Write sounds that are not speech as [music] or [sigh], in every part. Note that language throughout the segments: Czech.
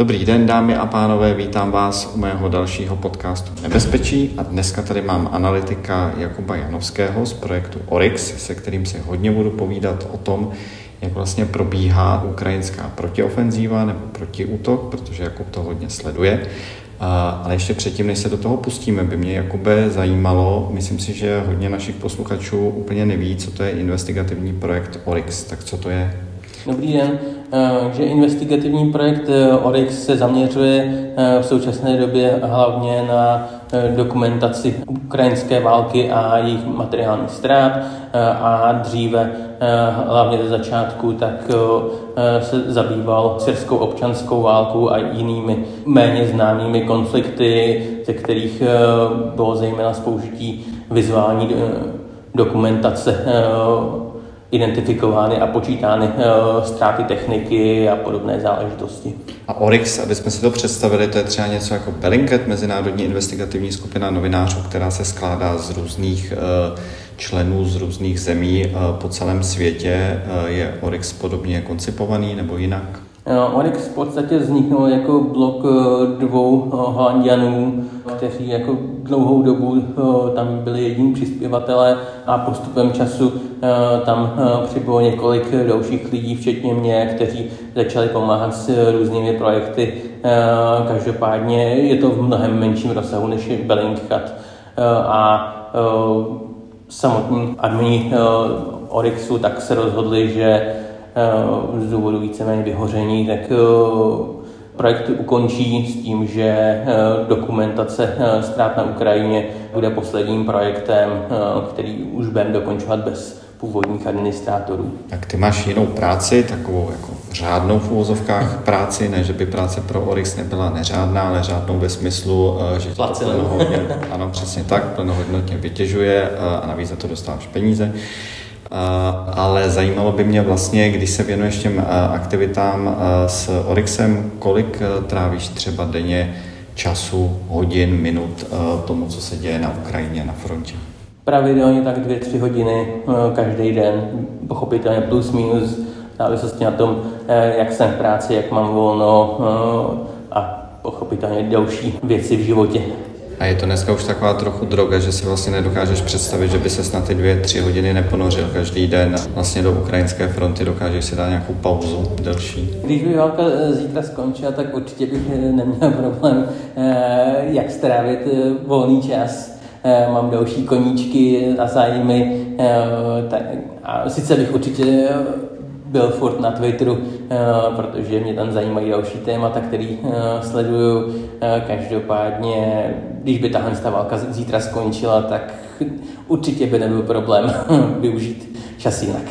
Dobrý den, dámy a pánové, vítám vás u mého dalšího podcastu Nebezpečí a dneska tady mám analytika Jakuba Janovského z projektu Oryx, se kterým si hodně budu povídat o tom, jak vlastně probíhá ukrajinská protiofenzíva nebo protiútok, protože Jakub to hodně sleduje. Ale ještě předtím, než se do toho pustíme, by mě Jakube zajímalo, myslím si, že hodně našich posluchačů úplně neví, co to je investigativní projekt Oryx, tak co to je? Dobrý den. Eh, že investigativní projekt eh, ORIX se zaměřuje eh, v současné době hlavně na dokumentaci ukrajinské války a jejich materiálních ztrát a dříve, hlavně ze začátku, tak se zabýval syrskou občanskou válkou a jinými méně známými konflikty, ze kterých bylo zejména spoužití vizuální dokumentace identifikovány a počítány uh, ztráty techniky a podobné záležitosti. A Oryx, aby jsme si to představili, to je třeba něco jako Bellingcat, mezinárodní investigativní skupina novinářů, která se skládá z různých uh, členů z různých zemí uh, po celém světě. Je Oryx podobně koncipovaný nebo jinak? Onyx v podstatě vzniknul jako blok eh, dvou eh, Holandianů, kteří jako dlouhou dobu eh, tam byli jediní přispěvatelé a postupem času tam přibylo několik dalších lidí, včetně mě, kteří začali pomáhat s různými projekty. Každopádně je to v mnohem menším rozsahu než je Bellingcat a samotní admini Oryxu tak se rozhodli, že Eh, z důvodu víceméně vyhoření, tak eh, projekt ukončí s tím, že eh, dokumentace ztrát na Ukrajině bude posledním projektem, který už budeme dokončovat bez původních administrátorů. Tak ty máš jinou práci, takovou jako řádnou v úvozovkách práci, ne, že by práce pro Orix nebyla neřádná, ale řádnou ve smyslu, že to plnohodně, ano, přesně tak, plnohodnotně vytěžuje a navíc za to dostáváš peníze ale zajímalo by mě vlastně, když se věnuješ těm aktivitám s Oryxem, kolik trávíš třeba denně času, hodin, minut tomu, co se děje na Ukrajině, na frontě? Pravidelně tak dvě, tři hodiny každý den, pochopitelně plus minus, závislosti na tom, e, jak jsem v práci, jak mám volno a pochopitelně další věci v životě. A je to dneska už taková trochu droga, že si vlastně nedokážeš představit, že by se na ty dvě, tři hodiny neponořil každý den vlastně do ukrajinské fronty, dokážeš si dát nějakou pauzu delší. Když by válka eh, zítra skončila, tak určitě bych eh, neměl [laughs] problém, eh, jak strávit volný čas. Mám další koníčky a zájmy, a sice bych určitě byl furt na Twitteru, eh, protože mě tam zajímají další témata, který eh, sleduju. Eh, každopádně, když by tahle ta válka zítra skončila, tak určitě by nebyl problém [laughs] využít čas jinak.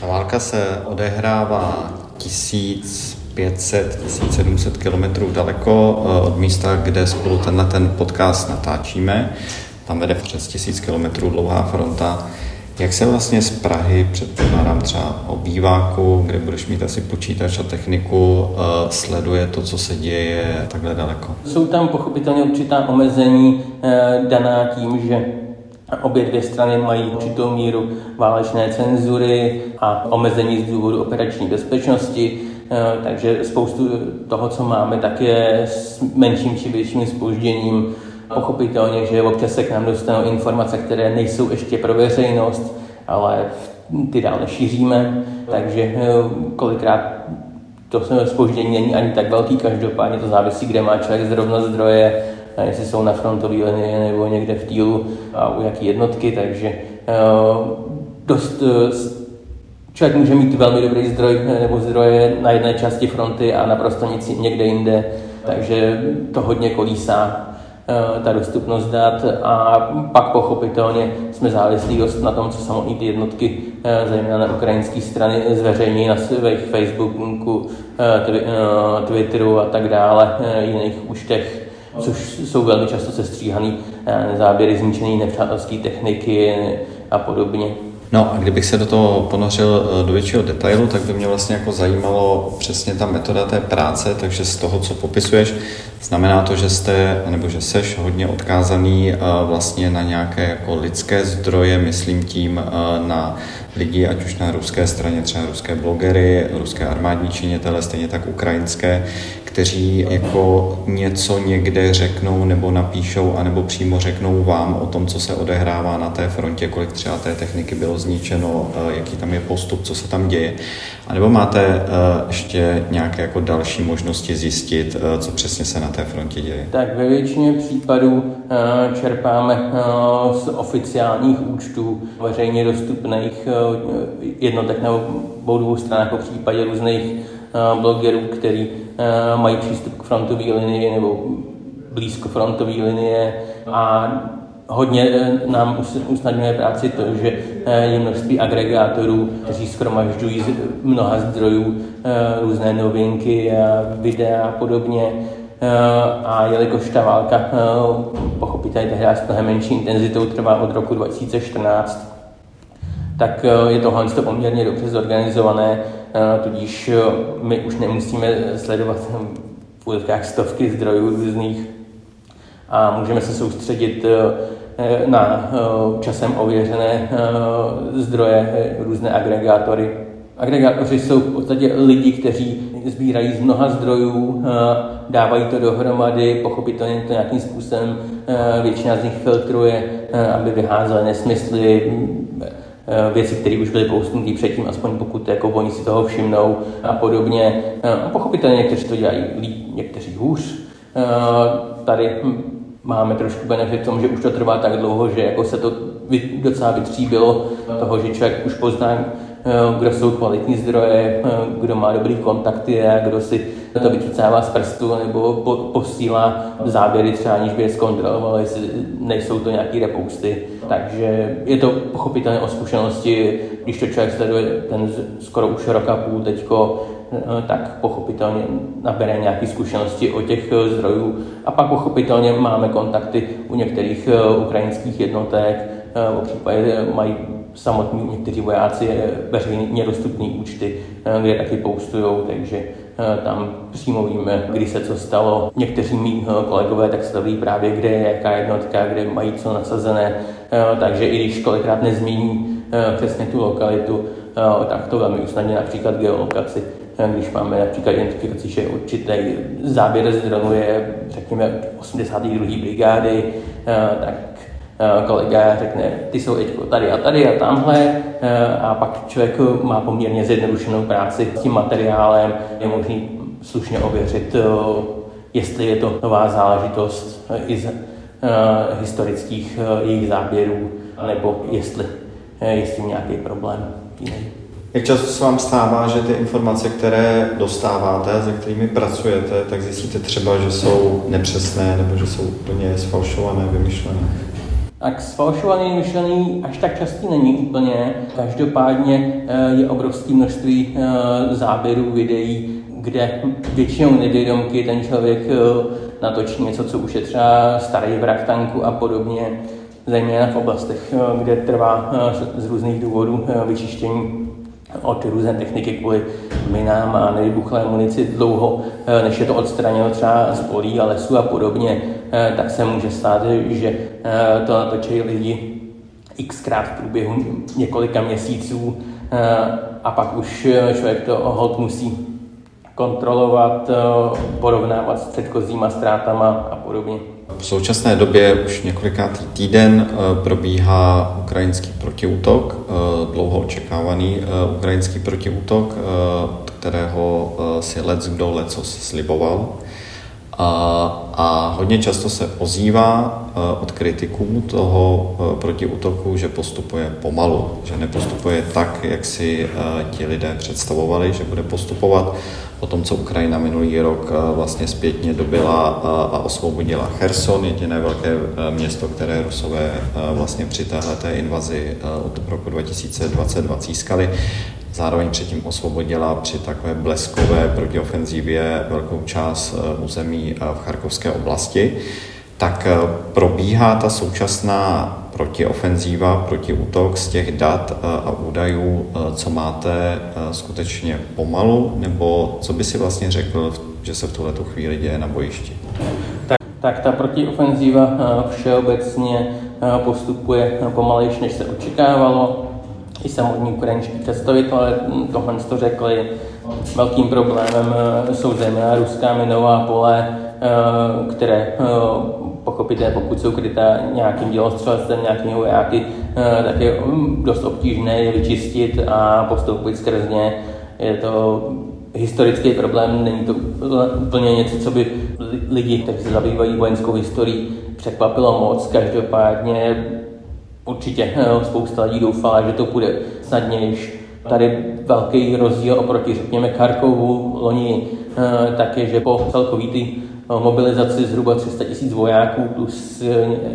Ta válka se odehrává 1500-1700 kilometrů daleko od místa, kde spolu tenhle ten podcast natáčíme. Tam vede přes 1000 kilometrů dlouhá fronta. Jak se vlastně z Prahy, předpokládám třeba o býváku, kde budeš mít asi počítač a techniku, eh, sleduje to, co se děje takhle daleko? Jsou tam pochopitelně určitá omezení eh, daná tím, že Obě dvě strany mají určitou míru válečné cenzury a omezení z důvodu operační bezpečnosti, eh, takže spoustu toho, co máme, tak je s menším či větším spožděním Pochopitelně, že občas se k nám dostanou informace, které nejsou ještě pro veřejnost, ale ty dále šíříme, takže eh, kolikrát to spoždění není ani tak velký, každopádně to závisí, kde má člověk zrovna zdroje, jestli jsou na frontové linii nebo někde v týlu a u jaký jednotky, takže eh, dost eh, člověk může mít velmi dobrý zdroj nebo zdroje na jedné části fronty a naprosto nic někde jinde, takže to hodně kolísá. Eh, ta dostupnost dat a pak pochopitelně jsme závislí dost na tom, co samotné ty jednotky, eh, zejména na ukrajinské strany, zveřejní na svých Facebooku, eh, Twitteru a tak dále, jiných účtech, což jsou velmi často sestříhané záběry zničené nepřátelské techniky a podobně. No a kdybych se do toho ponořil eh, do většího detailu, tak by mě vlastně jako zajímalo přesně ta metoda té práce, takže z toho, co popisuješ, znamená to, že jste, nebo že seš hodně odkázaný eh, vlastně na nějaké jako lidské zdroje, myslím tím eh, na lidi, ať už na ruské straně, třeba ruské blogery, ruské armádní činitele, stejně tak ukrajinské, kteří jako něco někde řeknou nebo napíšou, anebo přímo řeknou vám o tom, co se odehrává na té frontě, kolik třeba té techniky bylo zničeno, eh, jaký tam je postup, co se tam děje. A nebo máte eh, ještě nějaké jako další možnosti zjistit, eh, co přesně se na té frontě děje? Tak ve většině případů čerpáme z oficiálních účtů veřejně dostupných jednotek na obou dvou stranách, po případě různých blogerů, který mají přístup k frontové linii nebo blízko frontové linie a hodně nám usnadňuje práci to, že je množství agregátorů, kteří schromažďují z mnoha zdrojů různé novinky, videa a podobně. A jelikož ta válka pochopitelně tehdy s mnohem menší intenzitou trvá od roku 2014, tak je tohle poměrně dobře zorganizované Eh, tudíž eh, my už nemusíme sledovat v stovky zdrojů různých a můžeme se soustředit eh, na časem ověřené zdroje, různé agregátory. Agregátoři jsou v podstatě lidi, kteří sbírají z mnoha zdrojů, dávají to dohromady, pochopitelně to nějakým způsobem většina z nich filtruje, aby vyházely nesmysly, Eh, věci, které už byly poustnuté předtím, aspoň pokud jako oni si toho všimnou a podobně. Eh, a pochopitelně někteří to dělají líp, někteří hůř. Eh, tady máme trošku benefit v tom, že už to trvá tak dlouho, že jako se to docela vytříbilo toho, že člověk už pozná, kdo jsou kvalitní zdroje, kdo má dobrý kontakty a kdo si to vycucává z prstu nebo posílá záběry třeba, aniž by je zkontroloval, jestli nejsou to nějaký repousty. Takže je to pochopitelně o zkušenosti, když to člověk sleduje ten skoro už rok a půl teďko, tak pochopitelně nabere nějaké zkušenosti o těch zdrojů. A pak pochopitelně máme kontakty u některých ukrajinských jednotek, v případě mají samotní někteří vojáci veřejně dostupné účty, kde taky poustují, takže Eh, tam přímo víme, kdy se co stalo. Někteří mý eh, kolegové tak staví právě, kde je jaká jednotka, kde mají co nasazené, eh, takže i když kolikrát nezmíní přesně tu lokalitu, tak to velmi usnadně například geolokaci. Když máme například identifikaci, že určitý záběr z dronu je, řekněme, 82. brigády, tak kolega řekne, ty jsou teď tady a tady a tamhle a pak člověk má poměrně zjednodušenou práci s tím materiálem, je možný slušně ověřit, jestli je to nová záležitost i z historických jejich záběrů, nebo jestli je s tím nějaký problém jiný. Jak často se vám stává, že ty informace, které dostáváte, se kterými pracujete, tak zjistíte třeba, že jsou nepřesné nebo že jsou úplně sfalšované, vymyšlené? Tak sfalšovaný myšlený až tak častý není úplně. Každopádně eh, je obrovské množství eh, záběrů, videí, kde většinou nevědomky ten člověk eh, natočí něco, co už je třeba starý vrak tanku a podobně, zejména v oblastech, kde trvá z různých důvodů vyčištění od různé techniky kvůli minám a nevybuchlé munici dlouho, než je to odstraněno třeba z polí a lesů a podobně, tak se může stát, že to natočí lidi xkrát v průběhu několika měsíců a pak už člověk to hod musí kontrolovat, porovnávat s předchozíma ztrátama a podobně. V současné době už několikátý týden eh, probíhá ukrajinský protiútok, eh, dlouho očekávaný eh, ukrajinský protiútok, kterého si lec kdo lecos sliboval. A, hodně často se ozývá od kritiků toho protiútoku, že postupuje pomalu, že nepostupuje tak, jak si ti lidé představovali, že bude postupovat po tom, co Ukrajina minulý rok vlastně zpětně dobila a osvobodila Cherson, jediné velké město, které Rusové vlastně při téhleté invazi od roku 2022 získali. Zároveň předtím osvobodila při takové bleskové protiofenzívě velkou část území v Charkovské oblasti. Tak probíhá ta současná protiofenzíva, protiútok z těch dat eh, a údajů, eh, co máte eh, skutečně pomalu, nebo co by si vlastně řekl, že se v tuhle chvíli děje na bojišti? Tak, tak ta protiofenzíva všeobecně postupuje pomalejš, než se očekávalo. I samotní ukrajinští představitelé tohle to řekli. Velkým problémem jsou zejména ruská minová pole, které pochopitelně, pokud jsou krytá nějakým dělostřelectvem, nějakými vojáky, tak je mm, dost obtížné je vyčistit a postoupit skrz ně. Je to historický problém, není to úplně něco, co by lidi, kteří se zabývají vojenskou historií, překvapilo moc. Každopádně určitě eh, spousta lidí doufala, že to bude snadnější. Tady velký rozdíl oproti, řekněme, Karkovu loni eh, tak je, že po celkový ty eh, mobilizaci zhruba 300 tisíc vojáků plus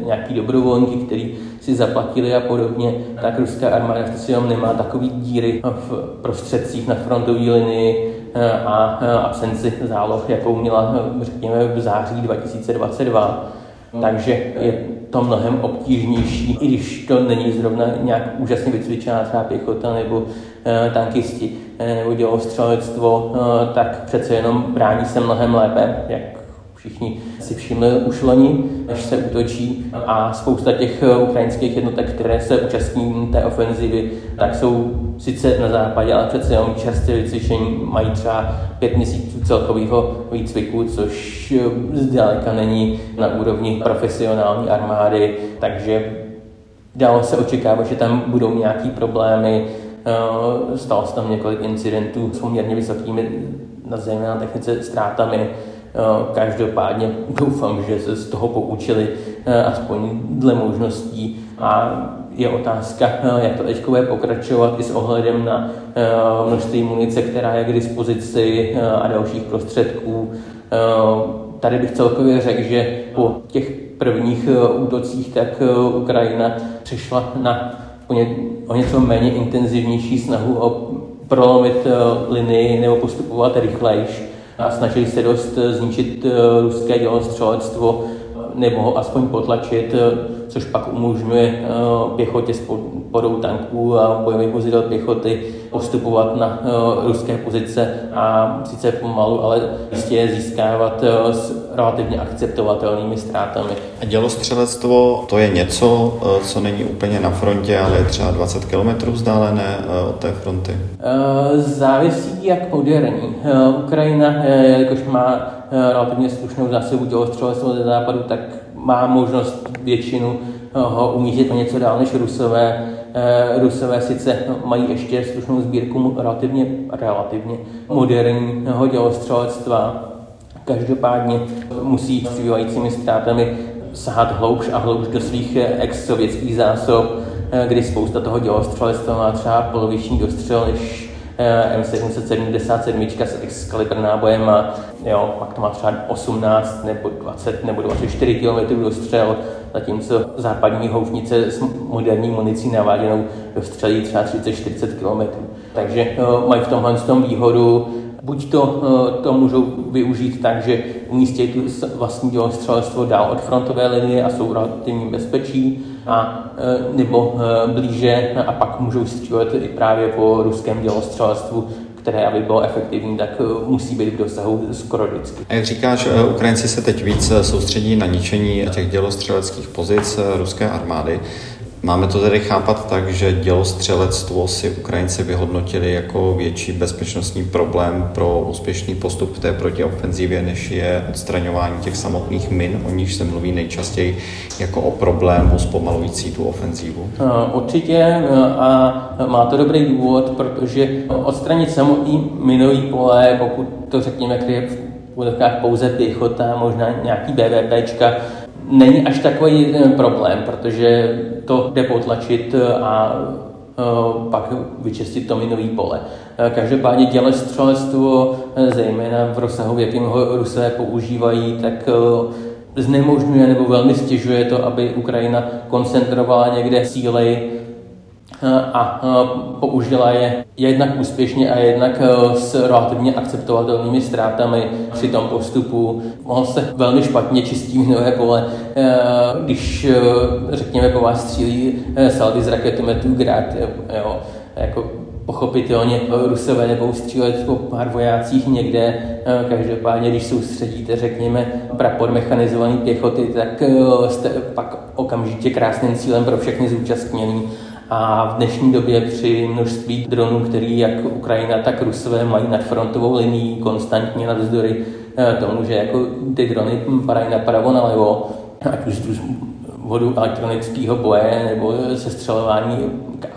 nějaký dobrovolníky, kteří si zaplatili a podobně, tak ruská armáda přece nemá takový díry v prostředcích na frontové linii a absenci záloh, jakou měla, řekněme, v září 2022. Takže je to mnohem obtížnější, i když to není zrovna nějak úžasně vycvičená třeba pěchota nebo e, tankisti e, nebo dělostřelectvo, e, tak přece jenom brání se mnohem lépe, jak všichni si všimli už loni, než se útočí. A spousta těch ukrajinských jednotek, které se účastní té ofenzivy, tak jsou sice na západě, ale přece jenom čerstvě vycvičení, mají třeba pět měsíců celkového výcviku, což zdaleka není na úrovni profesionální armády, takže dalo se očekávat, že tam budou nějaký problémy. Stalo se tam několik incidentů s poměrně vysokými, zejména technice ztrátami. Eh, každopádně [laughs] doufám, že se z toho poučili eh, aspoň dle možností a je otázka, eh, jak to teď bude pokračovat i s ohledem na množství munice, která je k dispozici a dalších prostředků. Tady bych celkově řekl, že po těch prvních útocích tak Ukrajina přešla na o něco méně intenzivnější snahu o prolomit linii nebo postupovat rychlejš a snažili se dost eh, zničit eh, ruské dělostřelectvo nebo ho aspoň potlačit, eh, což pak umožňuje pěchotě s podporou tanků a bojových vozidel pěchoty postupovat na ruské pozice a sice pomalu, ale jistě získávat relativně akceptovatelnými ztrátami. A dělostřelectvo to je něco, co není úplně na frontě, ale je třeba 20 km vzdálené od té fronty? Závisí jak moderní. Ukrajina, jelikož má relativně slušnou zásobu dělostřelectva ze západu, tak má možnost většinu ho umístit o něco dál než Rusové. Rusové sice mají ještě slušnou sbírku relativně, relativně moderního dělostřelectva, každopádně musí s přibývajícími ztrátami sahat hloubš a hloubš do svých ex-sovětských zásob, kdy spousta toho dělostřelectva má třeba poloviční dostřel než Eh, M777 s Excalibur nábojem a jo, pak to má třeba 18 nebo 20 nebo 24 km dostřel, zatímco západní houfnice s moderní municí naváděnou dostřelí třeba 30-40 km. Takže uh, mají v tomhle tom výhodu, buď to, uh, to můžou využít tak, že umístějí tu vlastní dělostřelectvo dál od frontové linie a jsou relativně bezpečí, a e, nebo e, blíže a pak můžou střílet i právě po ruském dělostřelectvu, které, aby bylo efektivní, tak musí být v dosahu skoro vždycky. A jak říkáš, Ukrajinci se teď víc soustředí na ničení těch dělostřeleckých pozic ruské armády. Máme to tedy chápat tak, že dělostřelectvo si Ukrajinci vyhodnotili jako větší bezpečnostní problém pro úspěšný postup v té protiofenzivě, než je odstraňování těch samotných min, o níž se mluví nejčastěji jako o problému zpomalující tu ofenzívu? Určitě a má to dobrý důvod, protože odstranit samotný minový pole, pokud to řekněme, je v pouze pěchota, možná nějaký BVPčka, není až takový eh, problém, protože to jde potlačit eh, a eh, pak vyčistit to minový pole. Každopádně dělestřelectvo, zejména v rozsahu, v jakým ho Rusové používají, tak znemožňuje nebo velmi stěžuje to, aby Ukrajina koncentrovala někde síly a použila je jednak úspěšně a jednak s relativně akceptovatelnými ztrátami při tom postupu. On se velmi špatně čistí minové pole, když řekněme po vás střílí saldy z raketometů Grad, jo, jako pochopitelně Rusové nebudou střílet po pár vojácích někde, každopádně když soustředíte, řekněme, prapor mechanizované pěchoty, tak jste pak okamžitě krásným cílem pro všechny zúčastnění A v dnešní době při množství dronů, který jak Ukrajina, tak Rusové mají nad frontovou linií konstantně navzdory eh, tomu, že jako ty drony padají napravo nalevo, ať už z vodu elektronického boje nebo sestřelování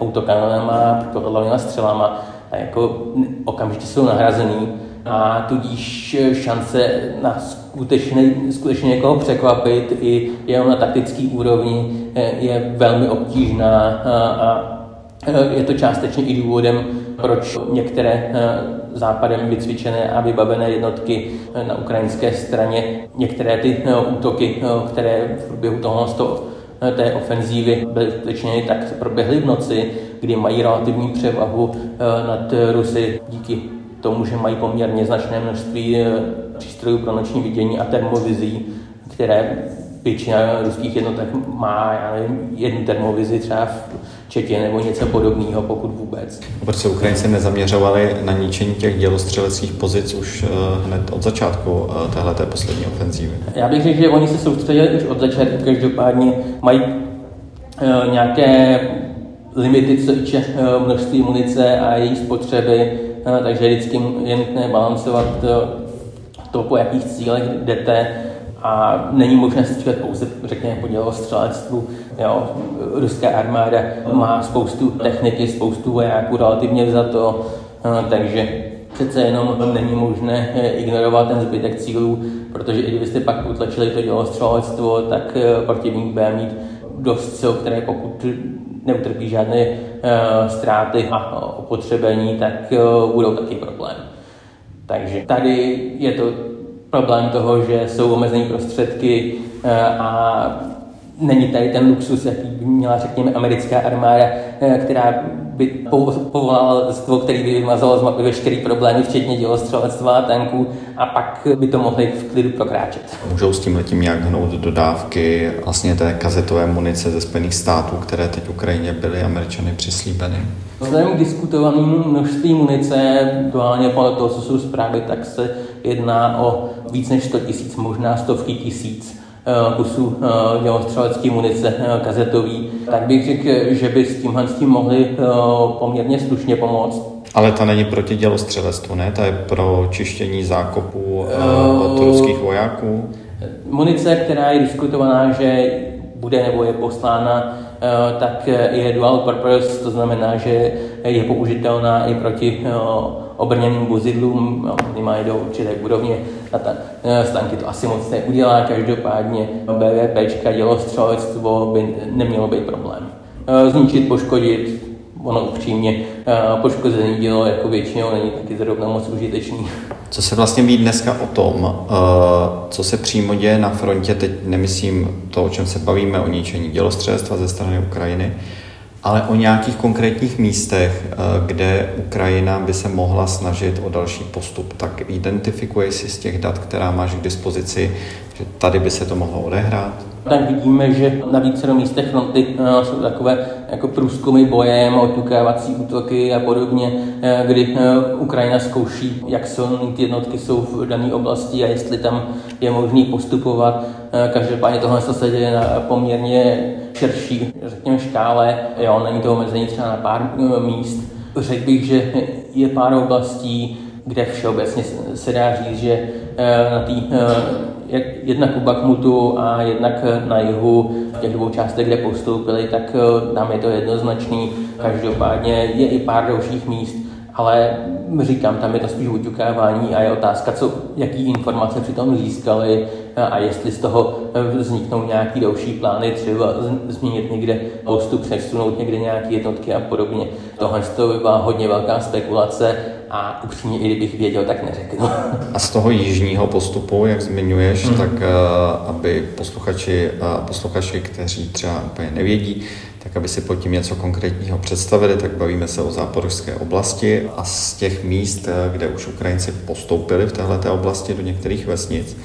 autokanonama, protohlavnýma střelama, a jako okamžitě jsou nahrazený a tudíž šance na skutečně, skutečně někoho překvapit i jenom na taktický úrovni eh, je velmi obtížná. A je to částečně i důvodem, proč některé eh, západem vycvičené a vybavené jednotky eh, na ukrajinské straně, některé ty útoky, které v průběhu toho té ofenzívy byly skutečně tak proběhly v noci, kdy mají relativní převahu nad Rusy díky tomu, že mají poměrně značné množství eh, přístrojů pro noční vidění a termovizí, které většina ruských jednotek má já nevím, jednu termovizi třeba v Četě nebo něco podobného, pokud vůbec. Proč se Ukrajinci nezaměřovali na ničení těch dělostřeleckých pozic už uh, hned od začátku uh, téhle poslední ofenzívy? Já bych řekl, že oni se soustředili už od začátku, každopádně mají nějaké limity, co týče množství munice a její spotřeby, takže vždycky je nutné balancovat to, po jakých cílech jdete a není možné střílet pouze, řekněme, po dělostřelectvu. Jo. Ruská armáda má spoustu techniky, spoustu vojáků relativně za to, takže přece jenom není možné ignorovat ten zbytek cílů, protože i kdybyste pak utlačili to dělostřelectvo, tak protivník bude mít dost sil, které pokud neutrpí žádné uh, ztráty a opotřebení, tak uh, budou taky problém. Takže tady je to problém toho, že jsou omezené prostředky uh, a není tady ten luxus, jaký by měla, řekněme, americká armáda, která by povolala letectvo, který by vymazalo z mapy veškerý problémy, včetně dělostřelectva a tanků, a pak by to mohli v klidu prokráčet. Můžou s tím letím nějak hnout dodávky vlastně té kazetové munice ze Spojených států, které teď Ukrajině byly američany přislíbeny? Vzhledem k diskutovanému množství munice, duálně podle toho, co jsou zprávy, tak se jedná o víc než 100 tisíc, možná stovky tisíc kusů eh, dělostřelecké munice eh, kazetový, tak bych řekl, že by s tímhle s tím mohli poměrně slušně pomoct. Ale ta není proti dělostřelectvu, ne? Ta je pro čištění zákopů od ruských vojáků? Munice, která je diskutovaná, že bude nebo je poslána, tak je dual purpose, to znamená, že je použitelná i proti obrněným vozidlům, minimálně do určité úrovně, a ta stanky to asi moc neudělá, každopádně BVP, dělostřelectvo by nemělo být problém. E, zničit, poškodit, ono upřímně e, poškozený dělo jako většinou není taky zrovna moc užitečný. Co se vlastně ví dneska o tom, e, co se přímo děje na frontě, teď nemyslím to, o čem se bavíme, o ničení dělostřelectva ze strany Ukrajiny, ale o nějakých konkrétních místech, eh, kde Ukrajina by se mohla snažit o další postup. Tak identifikuje si z těch dat, která máš k dispozici, že tady by se to mohlo odehrát? Tak vidíme, že na více místech fronty uh, jsou takové jako průzkumy bojem, otukávací útoky a podobně, uh, kdy uh, Ukrajina zkouší, jak silné ty jednotky jsou v dané oblasti a jestli tam je možný postupovat. Každopádně tohle se děje na poměrně širší, řekněme, škále. Jo, není to omezení třeba na pár míst. Řekl bych, že je pár oblastí, kde všeobecně se dá říct, že na té jednak u Bakmutu a jednak na jihu, v těch dvou částech, kde postoupili, tak eh, tam je to jednoznačný. Každopádně je i pár dalších míst, ale říkám, tam je to spíš uťukávání a je otázka, co, jaký informace při tom získali a jestli z toho eh, vzniknou nějaký další plány, třeba změnit někde postup, přesunout někde nějaké jednotky a podobně. Tohle to by byla hodně velká spekulace a upřímně, i kdybych věděl, tak neřeknu. [laughs] A z toho jižního postupu, jak zmiňuješ, mm. tak uh, aby posluchači, uh, posluchači, kteří třeba úplně nevědí, tak aby si pod tím něco konkrétního představili, tak bavíme se o záporožské oblasti a z těch míst, kde už Ukrajinci postoupili v této oblasti do některých vesnic,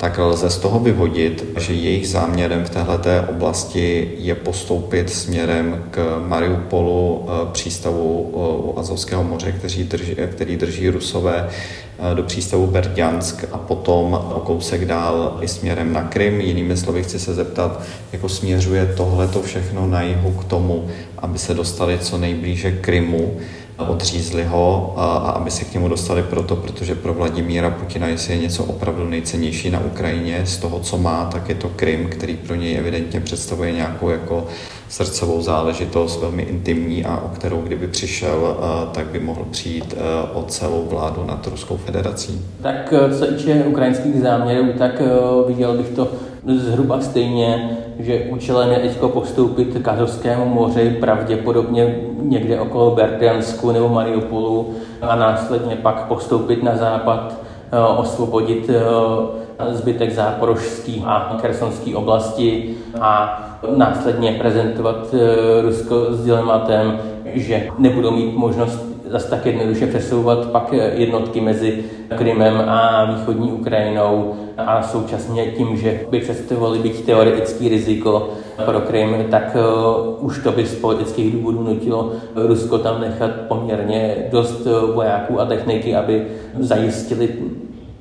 tak lze z toho vyvodit, že jejich záměrem v této oblasti je postoupit směrem k Mariupolu, eh, přístavu eh, u Azovského moře, který drží, který drží Rusové, eh, do přístavu Berdjansk a potom o kousek dál i směrem na Krym. Jinými slovy chci se zeptat, jako směřuje tohleto všechno na jihu k tomu, aby se dostali co nejblíže Krymu, odřízli ho a, a aby se k němu dostali proto, protože pro Vladimíra Putina, jestli je něco opravdu nejcennější na Ukrajině z toho, co má, tak je to Krym, který pro něj evidentně představuje nějakou jako srdcovou záležitost, velmi intimní a o kterou kdyby přišel, tak by mohl přijít o celou vládu nad Ruskou federací. Tak co týče ukrajinských záměrů, tak viděl bych to zhruba stejně, že účelem je teď postoupit k Azovskému moři, pravděpodobně někde okolo Berdiansku nebo Mariupolu a následně pak postoupit na západ, eh, osvobodit eh, zbytek záporožský a kersonský oblasti a následně prezentovat eh, Rusko s dilematem, že nebudou mít možnost zase tak jednoduše přesouvat pak jednotky mezi Krymem a východní Ukrajinou a současně tím, že by představovali být teoretický riziko pro Krym, tak uh, už to by z politických důvodů nutilo Rusko tam nechat poměrně dost uh, vojáků a techniky, aby zajistili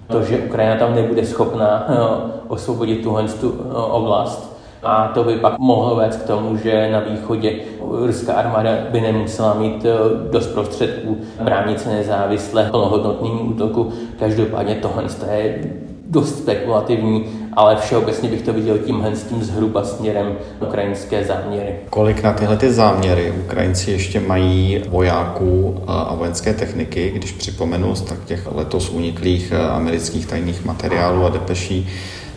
to, že Ukrajina tam nebude schopná uh, osvobodit tuhle tu oblast. A to by pak mohlo vést k tomu, že na východě ruská armáda by nemusela mít dost prostředků bránit se nezávisle plnohodnotným útoku. Každopádně tohle je dost spekulativní, ale všeobecně bych to viděl tímhle s tím zhruba směrem ukrajinské záměry. Kolik na tyhle ty záměry Ukrajinci ještě mají vojáků a vojenské techniky, když připomenu tak těch letos uniklých amerických tajných materiálů a depeší,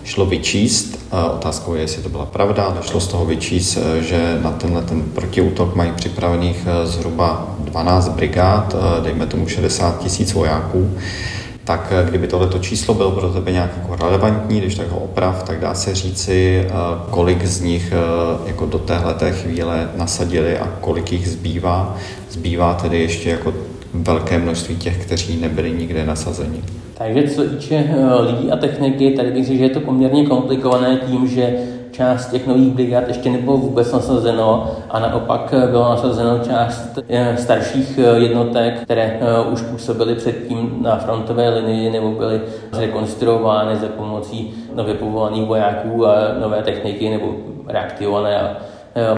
šlo vyčíst. Otázkou je, jestli to byla pravda, ale šlo z toho vyčíst, že na tenhle ten protiútok mají připravených zhruba 12 brigád, dejme tomu 60 tisíc vojáků tak eh, kdyby tohleto číslo bylo pro tebe nějak jako relevantní, když tak ho oprav, tak dá se říci, eh, kolik z nich eh, jako do téhleté chvíle nasadili a kolik jich zbývá. Zbývá tedy ještě jako velké množství těch, kteří nebyli nikde nasazeni. Takže co týče lidí a techniky, tady bych řekl, že je to poměrně komplikované tím, že část těch nových brigád ještě nebylo vůbec nasazeno a naopak bylo nasazeno část eh, starších eh, jednotek, které eh, už působily předtím na frontové linii nebo byly zrekonstruovány za pomocí nově povolaných vojáků a nové techniky nebo reaktivované a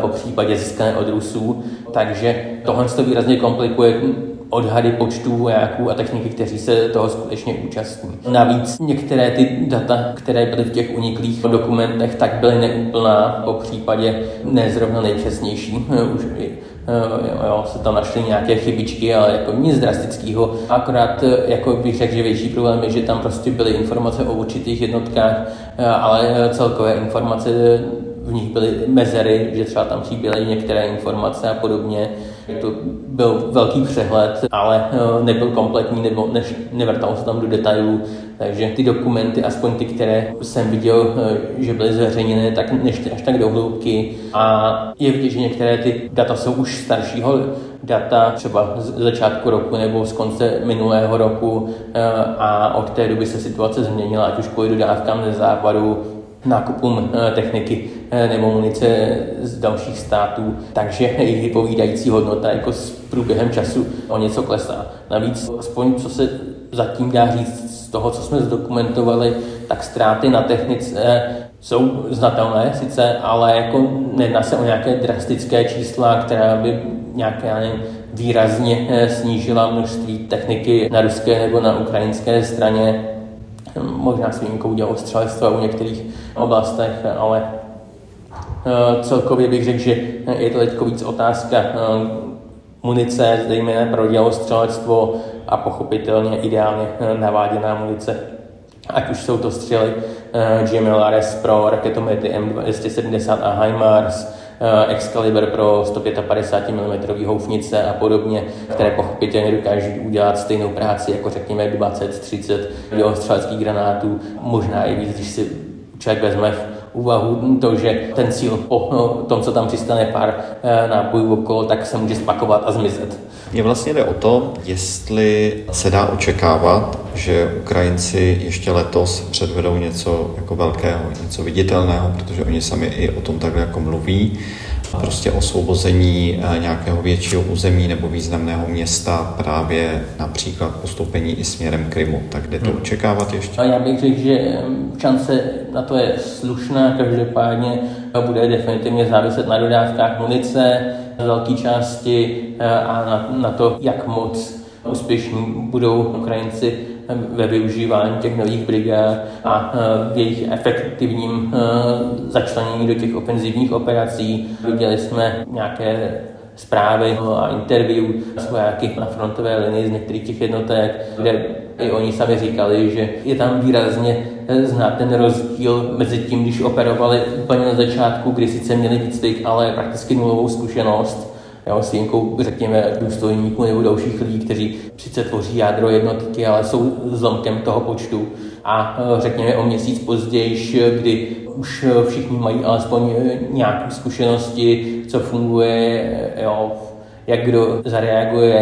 po případě získané od Rusů. Takže tohle to výrazně komplikuje odhady počtu vojáků a techniky, kteří se toho skutečně účastní. Navíc některé ty data, které byly v těch uniklých dokumentech, tak byly neúplná, po případě nezrovna nejpřesnější. Už jo, jo, se tam našly nějaké chybičky, ale jako nic drastického. Akorát jako bych řekl, že větší problém je, že tam prostě byly informace o určitých jednotkách, ale celkové informace v nich byly mezery, že třeba tam chyběly některé informace a podobně. To byl velký přehled, ale eh, nebyl kompletní, nebo než, nevrtal se tam do detailů, takže ty dokumenty, aspoň ty, které jsem viděl, eh, že byly zveřejněné, tak nešly až tak do hloubky. A je vidět, že některé ty data jsou už staršího data, třeba z začátku roku nebo z konce minulého roku eh, a od té doby se situace změnila, ať už kvůli dodávkám ze západu, nákupům eh, techniky eh, nebo munice z dalších států, takže [laughs] jejich vypovídající hodnota jako s průběhem času o něco klesá. Navíc, aspoň co se zatím dá říct z toho, co jsme zdokumentovali, tak ztráty na technice jsou znatelné sice, ale jako nedná se o nějaké drastické čísla, která by nějaké výrazně eh, snížila množství techniky na ruské nebo na ukrajinské straně možná s výjimkou dělostřelectva u některých oblastech, ale eh, celkově bych řekl, že je to teď víc otázka eh, munice, zejména pro dělostřelectvo a pochopitelně ideálně eh, naváděná munice. Ať už jsou to střely GMLRS pro raketomety M270 a HIMARS, Excalibur pro 155 mm houfnice a podobně, které pochopitelně dokáží udělat stejnou práci jako řekněme 20-30 dělostřeleckých granátů, možná i víc, když si člověk vezme v úvahu to, že ten cíl po tom, co tam přistane pár eh, nábojů okolo, tak se může spakovat a zmizet. Mně vlastně jde o to, jestli se dá očekávat, že Ukrajinci ještě letos předvedou něco jako velkého, něco viditelného, protože oni sami i o tom takhle jako mluví prostě osvobození eh, nějakého většího území nebo významného města právě například postoupení i směrem Krymu. Tak jde to hmm. očekávat ještě? A já bych řekl, že šance na to je slušná, každopádně bude definitivně záviset na dodávkách munice z velké části eh, a na, na to, jak moc úspěšní budou Ukrajinci ve využívání těch nových brigád a e, v jejich efektivním e, začlenění do těch ofenzivních operací. Viděli jsme nějaké zprávy a interview s vojáky na frontové linii z některých těch jednotek, kde i oni sami říkali, že je tam výrazně e, znát ten rozdíl mezi tím, když operovali úplně na začátku, kdy sice měli výcvik, ale prakticky nulovou zkušenost jo, s výjimkou, řekněme, důstojníků nebo dalších lidí, kteří sice tvoří jádro jednotky, ale jsou zlomkem toho počtu. A e, řekněme o měsíc později, kdy už všichni mají alespoň nějaké zkušenosti, co funguje, jo, jak kdo zareaguje,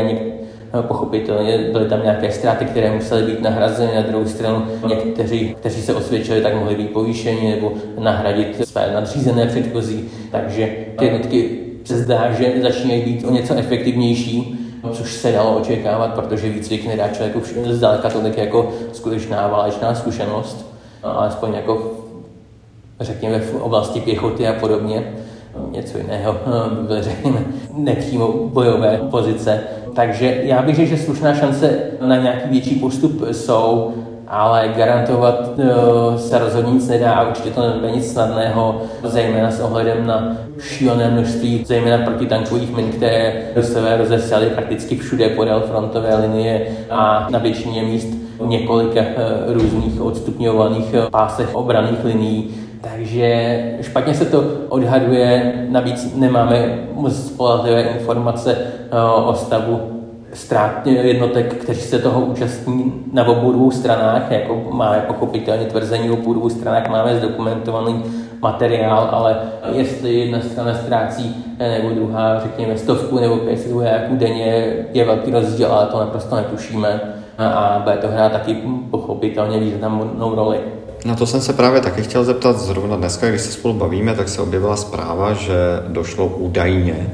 pochopitelně byly tam nějaké ztráty, které musely být nahrazeny. Na druhou stranu někteří, kteří se osvědčili, tak mohli být povýšeni nebo nahradit své nadřízené předchozí. Takže ty jednotky se zdá, že začínají být o něco efektivnější, což se dalo očekávat, protože výcvik nedá člověku zdaleka tolik jako skutečná válečná zkušenost, alespoň jako řekněme v oblasti pěchoty a podobně. Něco jiného by řekněme nepřímo bojové pozice. Takže já bych řekl, že slušná šance na nějaký větší postup jsou ale garantovat uh, se rozhodně nic nedá a určitě to nebude nic snadného, zejména s ohledem na šílené množství, zejména protitankových min, které sebe rozesaly prakticky všude podél frontové linie a na většině míst několika uh, různých odstupňovaných uh, pásech obraných linií. Takže špatně se to odhaduje, navíc nemáme moc spolehlivé informace o stavu ztrát jednotek, kteří se toho účastní na obou dvou stranách, jako máme pochopitelně tvrzení o obou dvou stranách, máme zdokumentovaný materiál, ale jestli jedna strana ztrácí eh, nebo druhá, řekněme, stovku nebo 500 vojáků denně, je velký rozdíl, ale to naprosto netušíme a bude to hrát taky pochopitelně významnou roli. Na to jsem se právě taky chtěl zeptat zrovna dneska, když se spolu bavíme, tak se objevila zpráva, že došlo údajně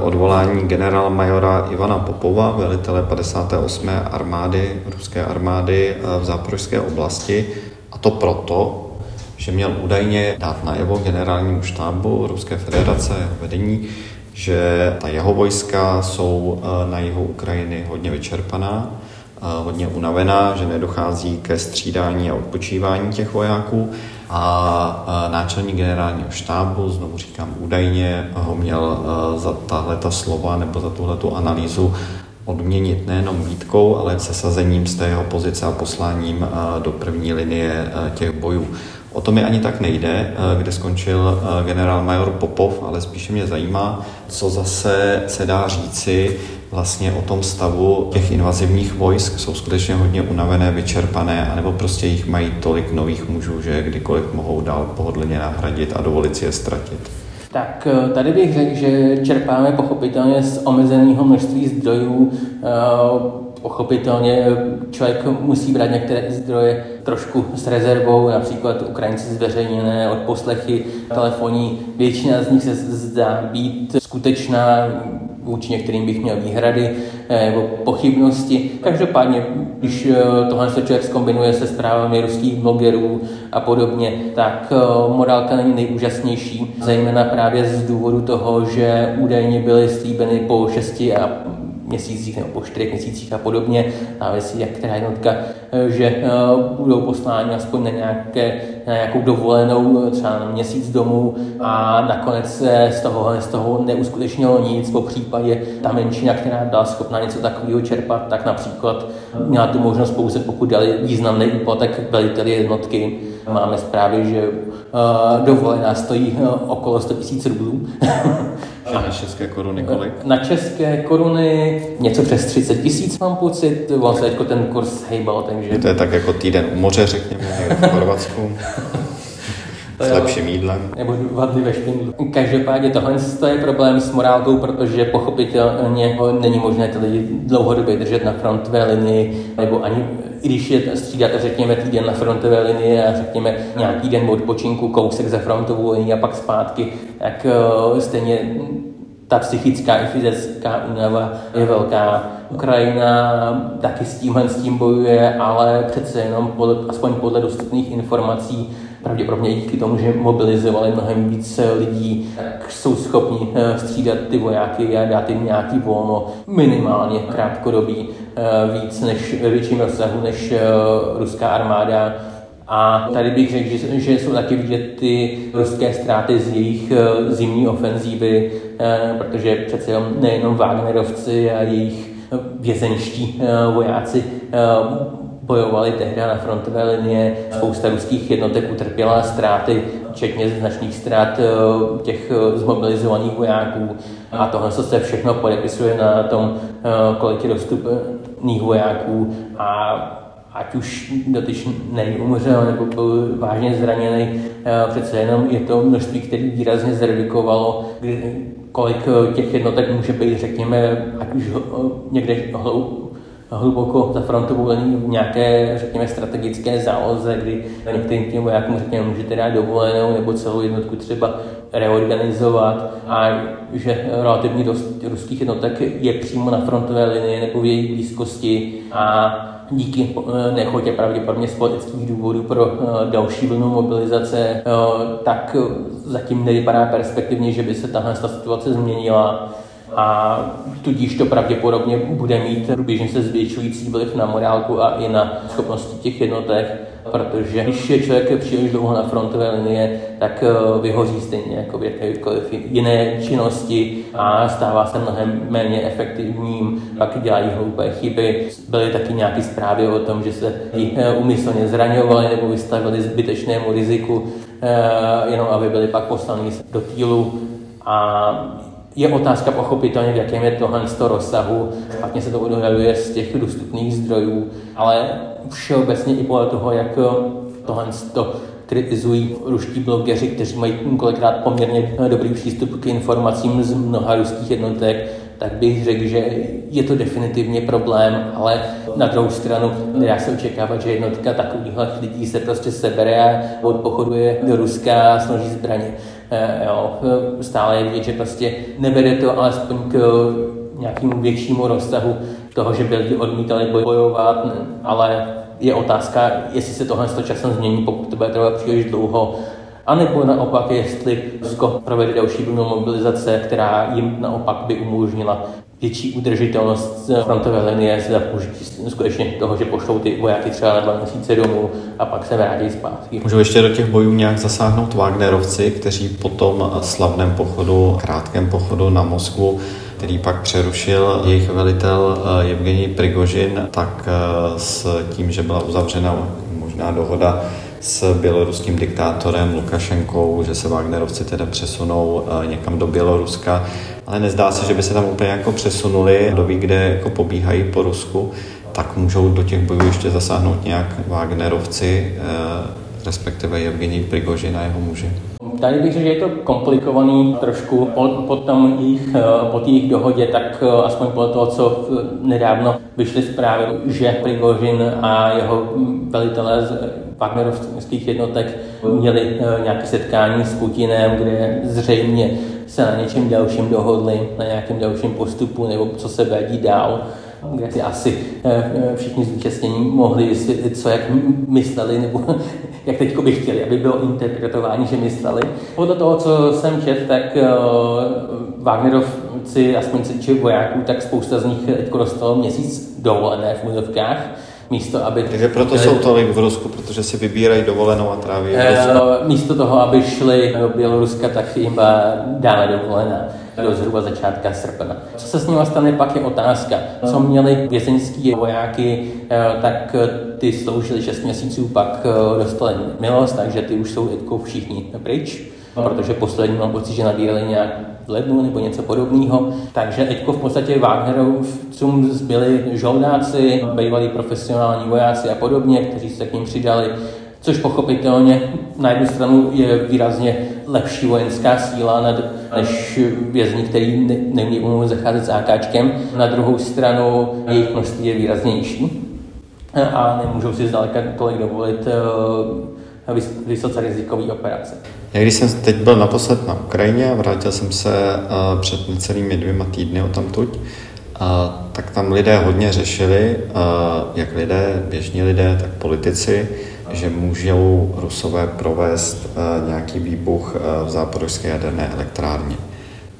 odvolání generála majora Ivana Popova, velitele 58. armády, ruské armády eh, v záporožské oblasti. A to proto, že měl údajně dát najevo generálnímu štábu Ruské federace, vedení, že ta jeho vojska jsou eh, na jihu Ukrajiny hodně vyčerpaná, hodně unavená, že nedochází ke střídání a odpočívání těch vojáků a náčelník generálního štábu, znovu říkám údajně, ho měl e, za tahle ta slova nebo za tuhle tu analýzu odměnit nejenom výtkou, ale sesazením z té jeho pozice a posláním e, do první linie e, těch bojů. O to mi ani tak nejde, kde skončil generál major Popov, ale spíše mě zajímá, co zase se dá říci vlastně o tom stavu těch invazivních vojsk. Jsou skutečně hodně unavené, vyčerpané, anebo prostě jich mají tolik nových mužů, že kdykoliv mohou dál pohodlně nahradit a dovolit si je ztratit. Tak eh, tady bych řekl, že čerpáme pochopitelně z omezeného množství zdrojů. Eh, pochopitelně člověk musí brát některé zdroje trošku s rezervou, například Ukrajinci zveřejněné od poslechy telefonní. Většina z nich se zdá být skutečná, vůči některým bych měl výhrady eh, nebo pochybnosti. Každopádně, když eh, tohle se člověk zkombinuje se zprávami ruských blogerů a podobně, tak eh, morálka není nejúžasnější, zejména právě z důvodu toho, že údajně byly slíbeny po šesti a měsících nebo po čtyřech měsících a podobně, závisí jak která jednotka, eh, že eh, budou posláni aspoň na, nějaké, na nějakou dovolenou, třeba na měsíc domů a nakonec se z toho, z toho neuskutečnilo nic, po případě ta menšina, která byla schopná něco takového čerpat, tak například měla tu možnost pouze pokud dali významný úplatek veliteli jednotky. Máme zprávy, že uh, dovolená stojí uh, okolo 100 000 rublů. [laughs] A na české koruny kolik? [laughs] Na české koruny něco přes 30 tisíc mám pocit. On se teďko ten kurz hejbal, takže... To je tak jako týden u moře, řekněme, v Chorvatsku. [laughs] s lepším jídlem. Nebo dva dny ve špindlu. Každopádně tohle je problém s morálkou, protože pochopitelně není možné ty lidi dlouhodobě držet na frontové linii, nebo ani když je střídat, řekněme, týden na frontové linii a řekněme nějaký den odpočinku, kousek za frontovou linii a pak zpátky, tak uh, stejně ta psychická i fyzická únava je velká. Ukrajina taky s tímhle s tím bojuje, ale přece jenom podle, aspoň podle dostupných informací pravděpodobně díky tomu, že mobilizovali mnohem více lidí, tak jsou schopni eh, střídat ty vojáky a dát jim nějaký volno minimálně krátkodobí eh, víc než ve větším rozsahu než eh, ruská armáda. A tady bych řekl, že, že jsou taky vidět ty ruské ztráty z jejich zimní ofenzívy, protože přece jenom nejenom Wagnerovci a jejich vězenští vojáci bojovali tehdy na frontové linie. Spousta ruských jednotek utrpěla ztráty, včetně značných ztrát eh, těch eh, zmobilizovaných vojáků. A tohle se všechno podepisuje na tom eh, kolik dostupných vojáků a ať už dotyčný umřel nebo byl vážně zraněný, přece jenom je to množství, které výrazně zredukovalo, kolik těch jednotek může být, řekněme, ať už někde hluboko za linii v nějaké, řekněme, strategické záloze, kdy některým těm vojákům, řekněme, můžete dát dovolenou nebo celou jednotku třeba reorganizovat a že relativně dost ruských jednotek je přímo na frontové linii nebo v její blízkosti a díky eh, nechotě pravděpodobně z politických důvodů pro eh, další vlnu mobilizace, eh, tak zatím nevypadá perspektivně, že by se tahle situace změnila a tudíž to pravděpodobně bude mít průběžně se zvětšující vliv na morálku a i na schopnosti těch jednotek, protože když je člověk příliš dlouho na frontové linie, tak eh, vyhoří stejně jako v jakékoliv jiné činnosti a stává se mnohem méně efektivním, pak dělají hloupé chyby. Byly taky nějaké zprávy o tom, že se umyslně eh, zraňovali nebo vystavili zbytečnému riziku, eh, jenom aby byli pak poslani do týlu. A je otázka pochopitelně, v jakém je tohle z toho rozsahu. Špatně se to odhaduje z těch dostupných zdrojů, ale všeobecně i podle toho, jak tohle to kritizují ruští blogeři, kteří mají kolikrát poměrně dobrý přístup k informacím z mnoha ruských jednotek, tak bych řekl, že je to definitivně problém, ale na druhou stranu nedá se očekávat, že jednotka takovýchhle lidí se prostě sebere a odpochoduje do Ruska a složí zbraně. Eh, jo, stále je vidět, že prostě nebere to alespoň k nějakému většímu rozsahu toho, že by lidi odmítali bojovat, ale je otázka, jestli se tohle časem změní, pokud to bude trvat příliš dlouho, a nebo naopak, jestli Rusko provede další vlnu mobilizace, která jim naopak by umožnila větší udržitelnost frontové linie za použití skutečně toho, že pošlou ty vojáky třeba na dva měsíce domů a pak se vrátí zpátky. Můžou ještě do těch bojů nějak zasáhnout Wagnerovci, kteří po tom slavném pochodu, krátkém pochodu na Moskvu, který pak přerušil jejich velitel eh, Evgenij Prigožin, tak eh, s tím, že byla uzavřena možná dohoda s běloruským diktátorem Lukašenkou, že se Wagnerovci teda přesunou eh, někam do Běloruska, ale nezdá se, že by se tam úplně jako přesunuli do ví, kde jako pobíhají po Rusku, tak můžou do těch bojů ještě zasáhnout nějak Wagnerovci, eh, respektive Evgenij Prigožin a jeho muži. Tady bych řekl, že je to komplikovaný trošku. Po, po, tom jejich, eh, po jejich dohodě, tak aspoň po toho, co nedávno vyšly zprávy, že Prigožin a jeho velitelé Wagnerovských jednotek měli eh, nějaké setkání s Putinem, kde zřejmě se na něčem dalším dohodli, na nějakém dalším postupu, nebo co se dít dál kde si asi eh, eh, všichni zúčastnění mohli vysvětlit, co jak mysleli, nebo [laughs] jak teď by chtěli, aby bylo interpretováno, že mysleli. Podle toho, co jsem četl, tak Wagnerovci, aspoň se vojáků, tak spousta z nich teď dostalo měsíc dovolené v muzovkách místo aby... Takže proto chtěli, jsou tolik v Rusku, protože si vybírají dovolenou a tráví e, Místo toho, aby šli do Běloruska, tak jim dále dovolená do zhruba začátka srpna. Co se s nimi stane, pak je otázka. Co měli vězeňský vojáky, eh, tak ty sloužili 6 měsíců, pak eh, dostali milost, takže ty už jsou jako všichni pryč protože poslední mám pocit, že nabírali nějak v lednu nebo něco podobného. Takže teďko v podstatě Wagnerovcům zbyli žoldáci, bývalí profesionální vojáci a podobně, kteří se k ním přidali což pochopitelně na jednu stranu je výrazně lepší vojenská síla než vězni, který ne, neumí zacházet s AKčkem. Na druhou stranu jejich množství je výrazně nižší a nemůžou si zdaleka tolik dovolit eh, vysoce rizikové operace. Já když jsem teď byl naposled na Ukrajině a vrátil jsem se eh, před necelými dvěma týdny o tamtuť, tak tam lidé hodně řešili, eh, jak lidé, běžní lidé, tak politici, že můžou Rusové provést nějaký výbuch v záporožské jaderné elektrárně.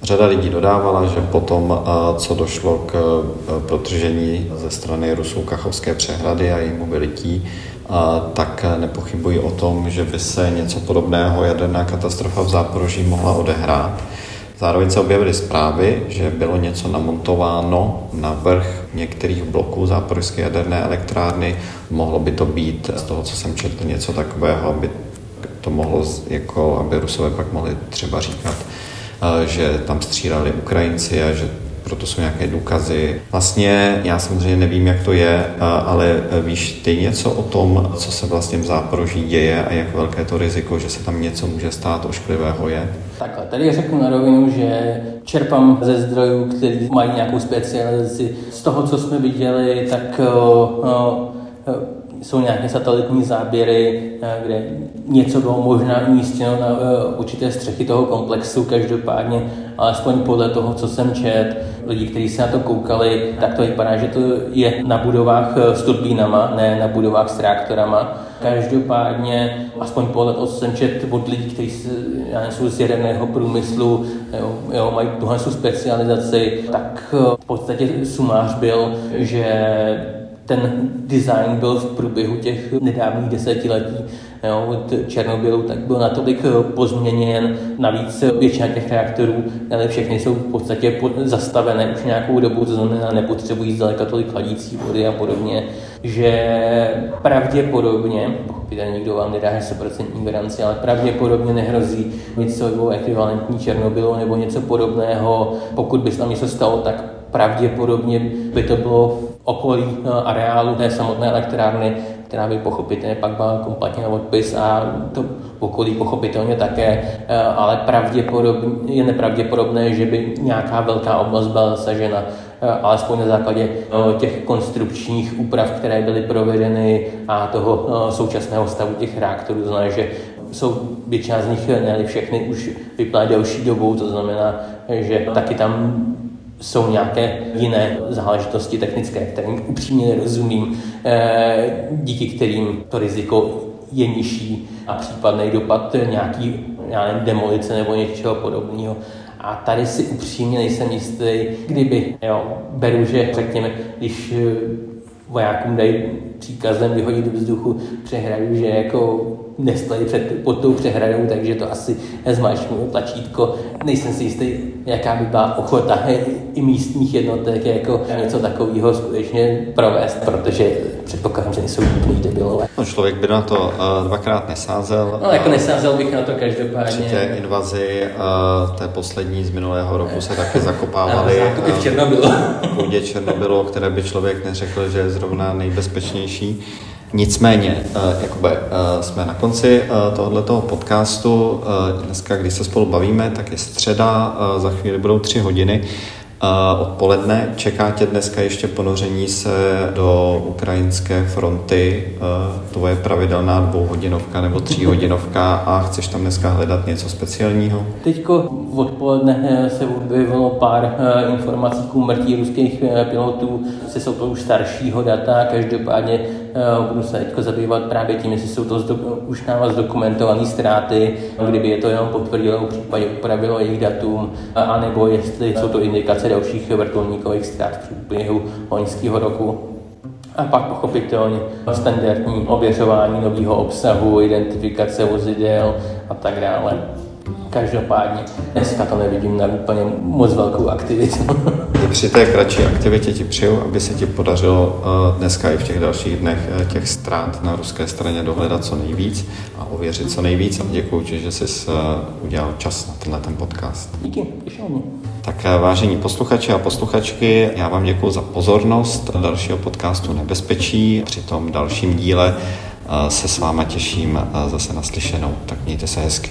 Řada lidí dodávala, že potom, co došlo k protržení ze strany Rusů Kachovské přehrady a jejímu vylití, tak nepochybuji o tom, že by se něco podobného jaderná katastrofa v Záporoží mohla odehrát. Zároveň se objevily zprávy, že bylo něco namontováno na vrch některých bloků záporožské jaderné elektrárny. Mohlo by to být z toho, co jsem četl, něco takového, aby to mohlo, jako aby Rusové pak mohli třeba říkat, že tam střídali Ukrajinci a že proto jsou nějaké důkazy. Vlastně já samozřejmě nevím, jak to je, ale víš ty něco o tom, co se vlastně v Záporoží děje a jak velké to riziko, že se tam něco může stát ošklivého je? Takhle, tady řeknu na rovinu, že čerpám ze zdrojů, který mají nějakou specializaci. Z toho, co jsme viděli, tak o, o, jsou nějaké satelitní záběry, eh, kde něco bylo možná umístěno na eh, určité střechy toho komplexu, každopádně, alespoň podle toho, co jsem čet, lidi, kteří se na to koukali, tak to vypadá, že to je na budovách eh, s turbínama, ne na budovách s reaktorama. Každopádně, aspoň podle toho, co jsem čet od lidí, kteří jsou z jaderného průmyslu, jo, jo, mají tuhle specializaci, tak v podstatě sumář byl, že ten design byl v průběhu těch nedávných desetiletí jo, od Černobylu, tak byl natolik eh, pozměněn. Navíc většina těch reaktorů, ale všechny jsou v podstatě zastavené už nějakou dobu, to znamená nepotřebují zdaleka tolik chladící vody a podobně, že pravděpodobně, pochopitelně nikdo vám nedá 100% garanci, ale pravděpodobně nehrozí něco ekvivalentní Černobylu nebo něco podobného. Pokud by se tam něco stalo, tak pravděpodobně by to bylo okolí eh, areálu té samotné elektrárny, která by pochopitelně pak byla kompletně na odpis a to okolí pochopitelně také, eh, ale pravděpodobně, je nepravděpodobné, že by nějaká velká oblast byla zasažena eh, alespoň na základě těch konstrukčních úprav, které byly provedeny a toho současného stavu těch reaktorů. Znamená, že jsou většina z nich, ne všechny, už vypadají delší dobu, to znamená, že taky tam jsou nějaké jiné záležitosti technické, kterým upřímně nerozumím, eh, díky kterým to riziko je nižší a případný dopad nějaký já nevím, demolice nebo něčeho podobného. A tady si upřímně nejsem jistý, kdyby, jo, beru, že řekněme, když eh, vojákům dají příkazem vyhodit do vzduchu přehradu, že jako nestojí před, pod tou přehradou, takže to asi zmáčknu tlačítko. Nejsem si jistý, jaká by byla ochota i místních jednotek jako něco takového skutečně provést, protože předpokládám, že nejsou úplný debilové. No, člověk by na to uh, dvakrát nesázel. No, jako nesázel bych na to každopádně. Při té invazi uh, té poslední z minulého roku se taky zakopávali. Zákupy v Černobylu. půdě Černobylu, které by člověk neřekl, že je zrovna nejbezpečnější. Nicméně, eh, jakoby, eh, jsme na konci eh, tohoto podcastu. Dneska, když se spolu bavíme, tak je středa, za chvíli budou tři hodiny odpoledne. Čeká tě dneska ještě ponoření se do ukrajinské fronty, tvoje pravidelná dvouhodinovka nebo tříhodinovka a chceš tam dneska hledat něco speciálního? Teďko odpoledne se objevilo pár informací k úmrtí ruských pilotů, se jsou to už staršího data, každopádně budu se teď zabývat právě tím, jestli jsou to už nás zdokumentované ztráty, kdyby je to jenom potvrdilo, v případě upravilo jejich datum, anebo jestli jsou to indikace dalších vrtulníkových ztrát v průběhu loňského roku. A pak pochopitelně standardní ověřování nového obsahu, identifikace vozidel a tak dále. Každopádně dneska to nevidím na úplně moc velkou aktivitu. [laughs] Při té kratší aktivitě ti přeju, aby se ti podařilo eh, dneska i v těch dalších dnech eh, těch ztrát na ruské straně dohledat co nejvíc a ověřit co nejvíc. A děkuji ti, že jsi eh, udělal čas na tenhle ten podcast. Díky, těšilo mě. Tak vážení posluchači a posluchačky, já vám děkuji za pozornost dalšího podcastu Nebezpečí při tom dalším díle se s váma těším zase naslyšenou. Tak mějte se hezky.